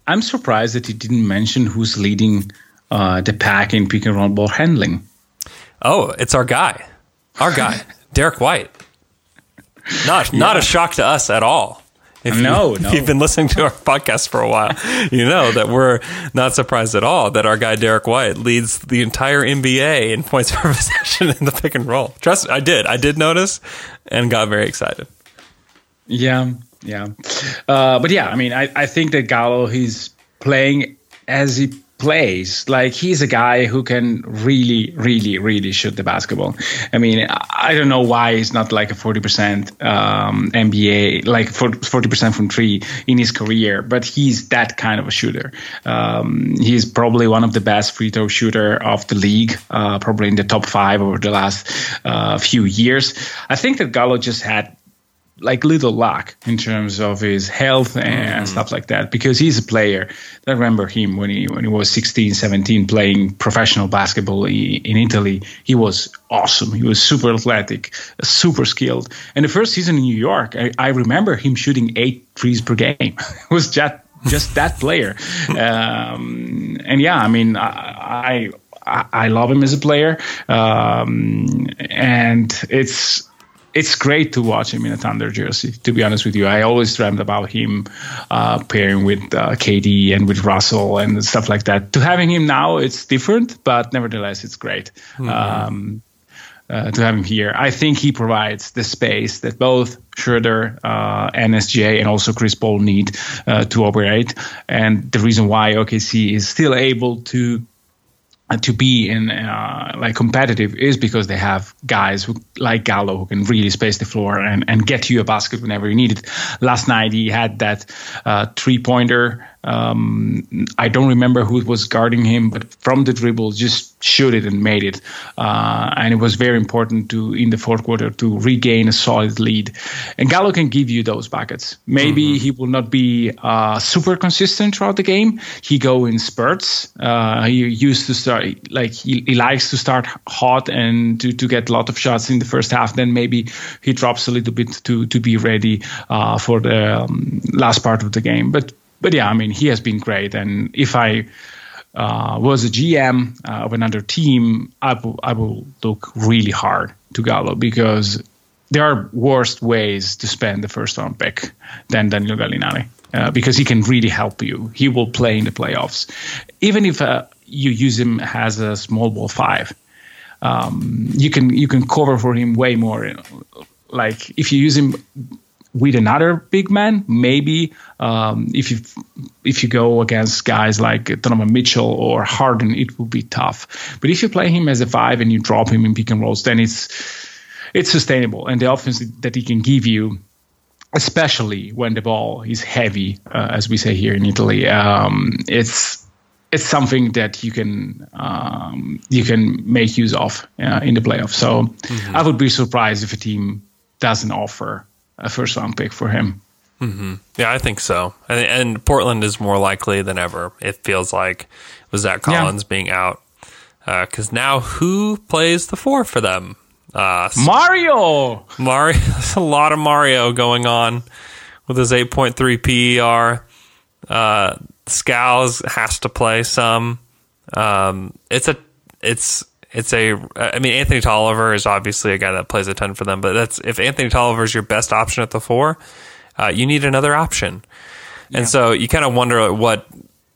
I'm surprised that you didn't mention who's leading uh, the pack in pick and roll ball handling. Oh, it's our guy, our guy, Derrick White. Not not a shock to us at all. If No, you, no. If you've been listening to our podcast for a while, you know that we're not surprised at all that our guy Derrick White leads the entire NBA in points per possession in the pick and roll. Trust, I did, I did notice, and got very excited. Yeah, yeah. Uh, but yeah, I mean, I, I think that Gallo, he's playing as he plays. Like, he's a guy who can really, really, really shoot the basketball. I mean, I don't know why he's not like a 40% um, NBA, like 40% from three in his career, but he's that kind of a shooter. Um, he's probably one of the best free throw shooter of the league, uh, probably in the top five over the last uh, few years. I think that Gallo just had like little luck in terms of his health and stuff like that because he's a player. I remember him when he when he was 16 17 playing professional basketball in italy. He was awesome. He was super athletic super skilled. And the first season in new york i, I remember him shooting eight threes per game. It was just just that player. Um, and yeah i mean i i I love him as a player, um, and it's it's great to watch him in a Thunder jersey. To be honest with you, I always dreamed about him uh, pairing with uh, KD and with Russell and stuff like that. To having him now, it's different, but nevertheless, it's great. Um, uh, to have him here, I think he provides the space that both Schroeder, uh, NSJ, and also Chris Paul need uh, to operate. And the reason why OKC is still able to to be in uh, like competitive is because they have guys who, like Gallo who can really space the floor and, and get you a basket whenever you need it. Last night he had that uh, three pointer. Um, I don't remember who was guarding him, but from the dribble, just shoot it and made it. Uh, and it was very important to in the fourth quarter to regain a solid lead. And Gallo can give you those buckets. Maybe he will not be uh, super consistent throughout the game. He go in spurts. Uh, he used to start like he, he likes to start hot and to, to get a lot of shots in the first half. Then maybe he drops a little bit to to be ready uh, for the um, last part of the game. But but yeah, I mean he has been great. And if I uh, was a GM uh, of another team, I will look really hard to Gallo because there are worse ways to spend the first round pick than Danilo Gallinari uh, because he can really help you. He will play in the playoffs, even if uh, you use him as a small ball five. Um, you can you can cover for him way more. Like if you use him with another big man, maybe um, if you if you go against guys like Donovan Mitchell or Harden, it will be tough. But if you play him as a five and you drop him in pick and rolls, then it's it's sustainable, and the offense that he can give you, especially when the ball is heavy, uh, as we say here in Italy, um, it's it's something that you can um, you can make use of uh, in the playoffs. So I would be surprised if a team doesn't offer a first round pick for him. Yeah, I think so. And, and Portland is more likely than ever. It feels like Zach Yeah. Collins being out. Because now who plays the four for them? Uh, Mario. Mario, there's a lot of Mario going on with his 8.3 PER. Uh, Scals has to play some. Um, it's a, it's, it's a. I mean, Anthony Tolliver is obviously a guy that plays a ton for them, but that's if Anthony Tolliver is your best option at the four, uh, you need another option. And so you kind of wonder what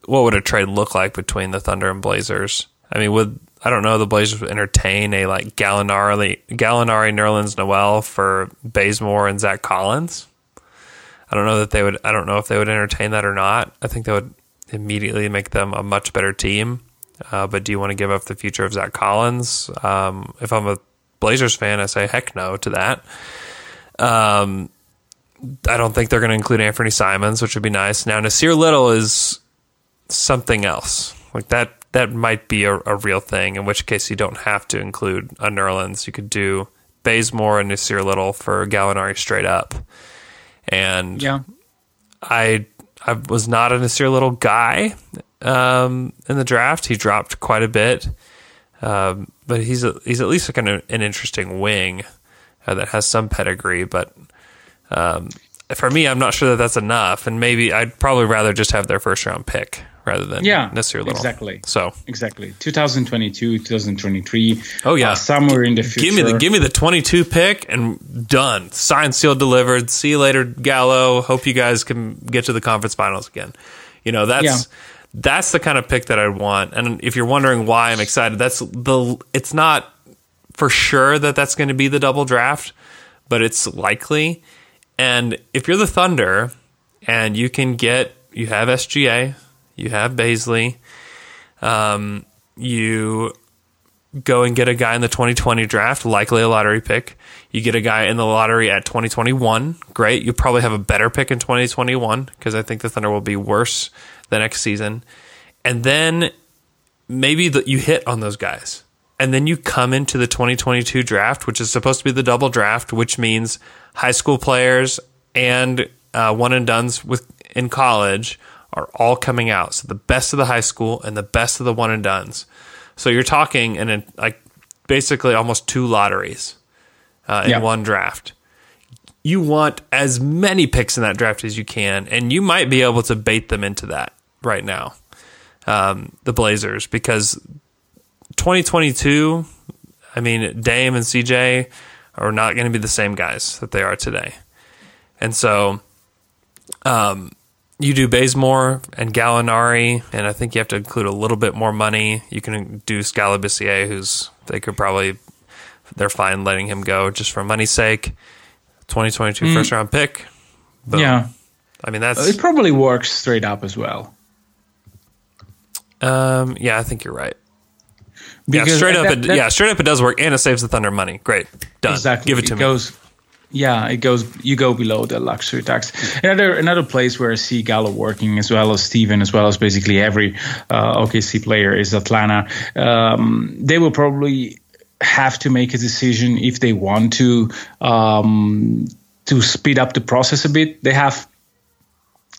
what would a trade look like between the Thunder and Blazers? I mean, would I don't know the Blazers would entertain a like Gallinari, Gallinari, Nerlens Noel for Bazemore and Zach Collins. I don't know that they would. I don't know if they would entertain that or not. I think that would immediately make them a much better team. Uh, but do you want to give up the future of Zach Collins? Um, if I'm a Blazers fan, I say heck no to that. Um, I don't think they're going to include Anthony Simons, which would be nice. Now Nassir Little is something else. Like that, that might be a, a real thing. In which case, you don't have to include a Nerlens. You could do Bazemore and Nassir Little for Gallinari straight up. And Yeah. I I was not a Nassir Little guy um, in the draft. He dropped quite a bit, um, but he's a, he's at least kind of an interesting wing uh, that has some pedigree. But um, for me, I'm not sure that that's enough. And maybe I'd probably rather just have their first round pick rather than Yeah, Nassir Little. exactly. So Exactly. 2022, 2023. Oh, yeah. uh, somewhere in the future. give me the give me the 22 pick and done. Signed, sealed, delivered. See you later, Gallo. Hope you guys can get to the conference finals again. You know that's Yeah. That's the kind of pick that I want. And if you're wondering why I'm excited, that's the. It's not for sure that that's going to be the double draft, but it's likely. And if you're the Thunder and you can get you have SGA, you have Bazley, um, you go and get a guy in the 2020 draft, likely a lottery pick. You get a guy in the lottery at 2021, great. You probably have a better pick in 2021 because I think the Thunder will be worse the next season. And then maybe the, you hit on those guys. And then you come into the 2022 draft, which is supposed to be the double draft, which means high school players and uh, one and dones with in college are all coming out. So the best of the high school and the best of the one and dones. So you're talking in a, like basically almost two lotteries uh, in Yeah. one draft. You want as many picks in that draft as you can, and you might be able to bait them into that right now. Um, the Blazers, because 2022, I mean, Dame and CJ are not going to be the same guys that they are today. And so, um, you do Bazemore and Gallinari, and I think you have to include a little bit more money. You can do Skal Labissiere, who's they could probably they're fine letting him go just for money's sake. 2022 first round pick. Boom. Yeah. I mean that's It probably works straight up as well. um yeah, I think you're right. Yeah, straight up that- it, that- yeah, straight up it does work and it saves the Thunder money. Great. Done. Exactly. Give it to me. Goes, yeah, it goes. You go below the luxury tax. Another another place where I see Gallo working as well as Steven, as well as basically every uh, OKC player is Atlanta. Um, they will probably have to make a decision if they want to um, to speed up the process a bit. They have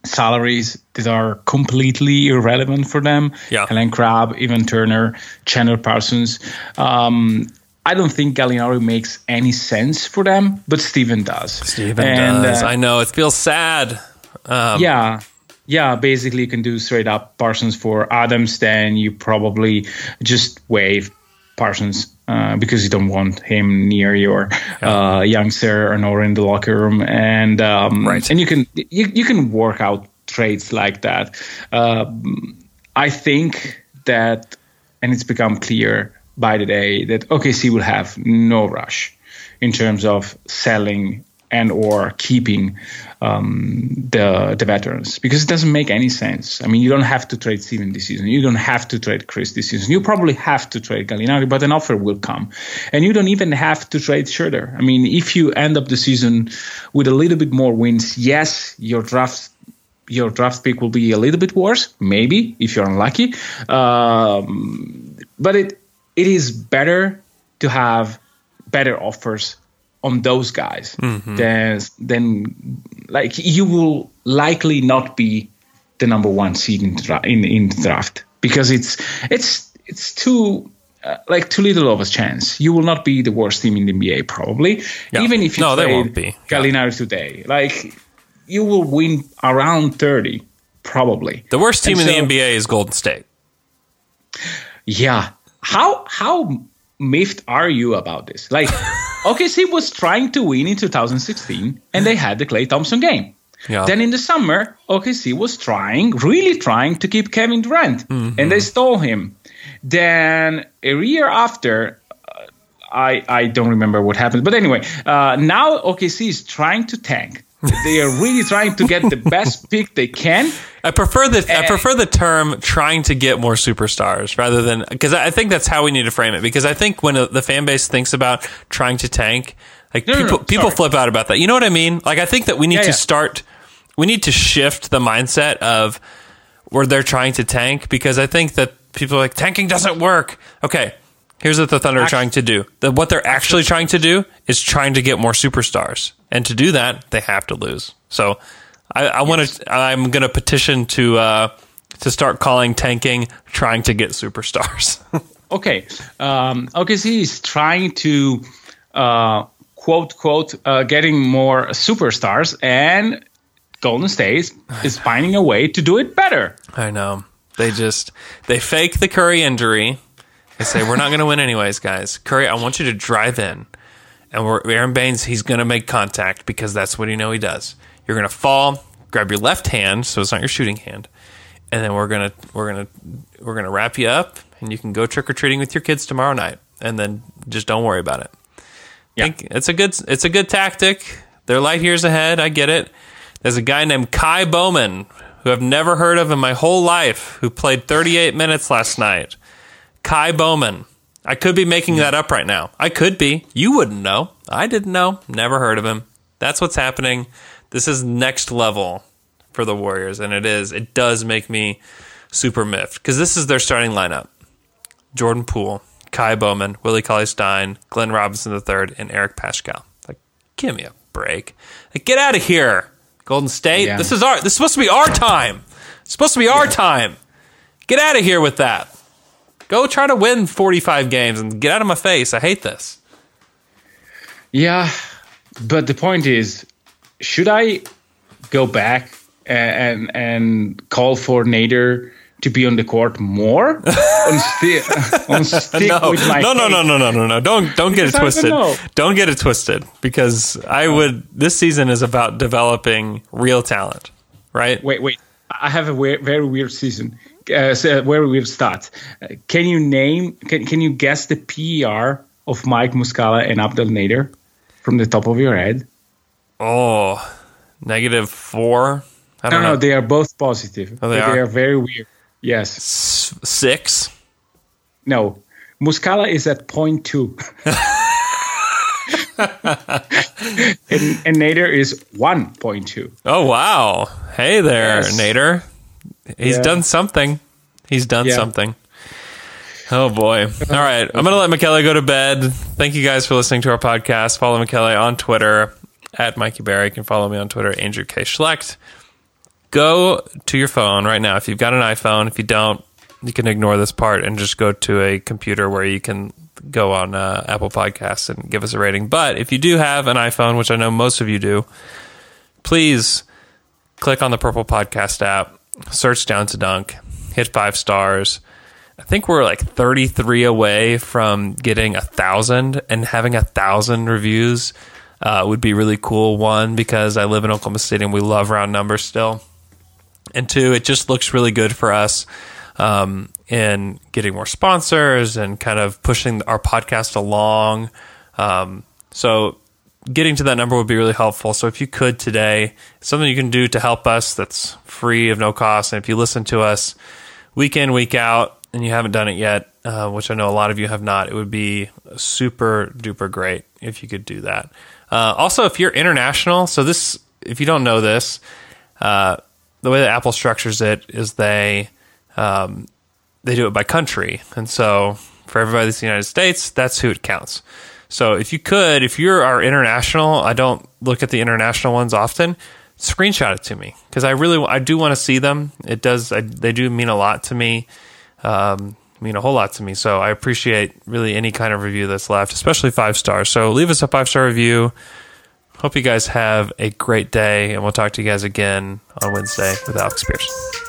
salaries that are completely irrelevant for them. Yeah. Allen Crabbe, Evan Turner, Chandler Parsons. Um, I don't think Gallinari makes any sense for them, but Steven does. Steven And, does. uh, I know it feels sad. Um, yeah. Yeah, basically you can do straight up Parsons for Adams, then you probably just waive Parsons uh, because you don't want him near your uh, youngster or nor in the locker room, and um, Right. and you can you, you can work out trades like that. Um I think that, and it's become clear by the day that OKC will have no rush in terms of selling and or keeping um, the the veterans because it doesn't make any sense. I mean, you don't have to trade Steven this season. You don't have to trade Chris this season. You probably have to trade Gallinari, but an offer will come, and you don't even have to trade Schroeder. I mean, if you end up the season with a little bit more wins, yes, your draft your draft pick will be a little bit worse, maybe if you're unlucky. Um, but it it is better to have better offers on those guys than than like you will likely not be the number one seed in dra- in, in the draft because it's it's it's too uh, like too little of a chance. You will not be the worst team in the NBA probably, Yeah. even if you No, they won't be. Gallinari today. Like you will win around thirty probably. The worst team And in so- the NBA is Golden State. Yeah. How how miffed are you about this? Like OKC was trying to win in 2016 and they had the Klay Thompson game. Yeah. Then in the summer, OKC was trying, really trying to keep Kevin Durant, Mm-hmm. and they stole him. Then a year after, I I don't remember what happened, but anyway, uh, now OKC is trying to tank. they are really trying to get the best pick they can. I prefer the I prefer the term trying to get more superstars rather than because I think that's how we need to frame it. Because I think when the fan base thinks about trying to tank, like No, no, people no, people flip out about that. You know what I mean? Like I think that we need Yeah, to yeah. start. We need to shift the mindset of where they're trying to tank because I think that people are like tanking doesn't work. Okay. Here's what the Thunder are trying to do. The, what they're actually trying to do is trying to get more superstars, and to do that, they have to lose. So, I, I want to. I'm going to petition to uh, to start calling tanking trying to get superstars. Okay, um, OKC is trying to uh, quote quote uh, getting more superstars, and Golden State is finding a way to do it better. I know. They just they fake the Curry injury. They say we're not going to win anyways, guys. Curry, I want you to drive in, and we're, Aron Baynes. He's going to make contact because that's what you know he does. You're going to fall, grab your left hand, so it's not your shooting hand, and then we're gonna we're gonna we're gonna wrap you up, and you can go trick or treating with your kids tomorrow night, and then just don't worry about it. Yeah. Think it's a good it's a good tactic. They're light years ahead. I get it. There's a guy named Ky Bowman who I've never heard of in my whole life who played 38 minutes last night. Ky Bowman. I could be making that up right now. I could be. You wouldn't know. I didn't know. Never heard of him. That's what's happening. This is next level for the Warriors, and it is. It does make me super miffed because this is their starting lineup: Jordan Poole, Ky Bowman, Willie Cauley Stein, Glenn Robinson III, and Eric Paschall. Like, give me a break. Like, get out of here, Golden State. Yeah. This is our. This is supposed to be our time. It's supposed to be our time. Get out of here with that. Go try to win 45 games and get out of my face. I hate this. Yeah, but the point is, should I go back and and call for Nader to be on the court more, on, sti- on stick No, with my no, no, no, no, no, no, no. Don't don't get it I don't twisted. Don't get it twisted because I oh. would. This season is about developing real talent, right? Wait, wait. I have a we- very weird season. Uh, so- very weird start. Uh, can you name? Can Can you guess the PER of Mike Muscala and Abdel Nader from the top of your head? Oh, negative four. I No, don't no, know. they are both positive. Oh, they are? They are very weird. Yes. S- Six. No. Muscala is at point two. and, and Nader is 1.2. Oh wow! Hey there, Yes. Nader. He's Yeah. done something. He's done Yeah. something. Oh boy! All right, I'm gonna let Michele go to bed. Thank you guys for listening to our podcast. Follow Michele on Twitter at Mikey Barry. You can follow me on Twitter, Andrew K Schlecht. Go to your phone right now if you've got an iPhone. If you don't, you can ignore this part and just go to a computer where you can go on uh, Apple Podcasts and give us a rating. But if you do have an iPhone, which I know most of you do, please click on the Purple Podcast app, search Down to Dunk, hit five stars. I think we're like 33 away from getting a thousand, and having a thousand reviews uh, would be really cool. One, because I live in Oklahoma City and we love round numbers still. And two, it just looks really good for us um, in getting more sponsors and kind of pushing our podcast along. Um, so getting to that number would be really helpful. So if you could today, something you can do to help us that's free of no cost. And if you listen to us week in, week out, and you haven't done it yet, uh, which I know a lot of you have not, it would be super duper great if you could do that. Uh, also, if you're international, so this, if you don't know this, uh, the way that Apple structures it is they um, they do it by country, and so for everybody that's in the United States, that's who it counts. So if you could, if you're our international, I don't look at the international ones often. Screenshot it to me because I really I do want to see them. It does I, they do mean a lot to me, um, mean a whole lot to me. So I appreciate really any kind of review that's left, especially five stars. So leave us a five star review. Hope you guys have a great day, and we'll talk to you guys again on Wednesday with Alex Pierce.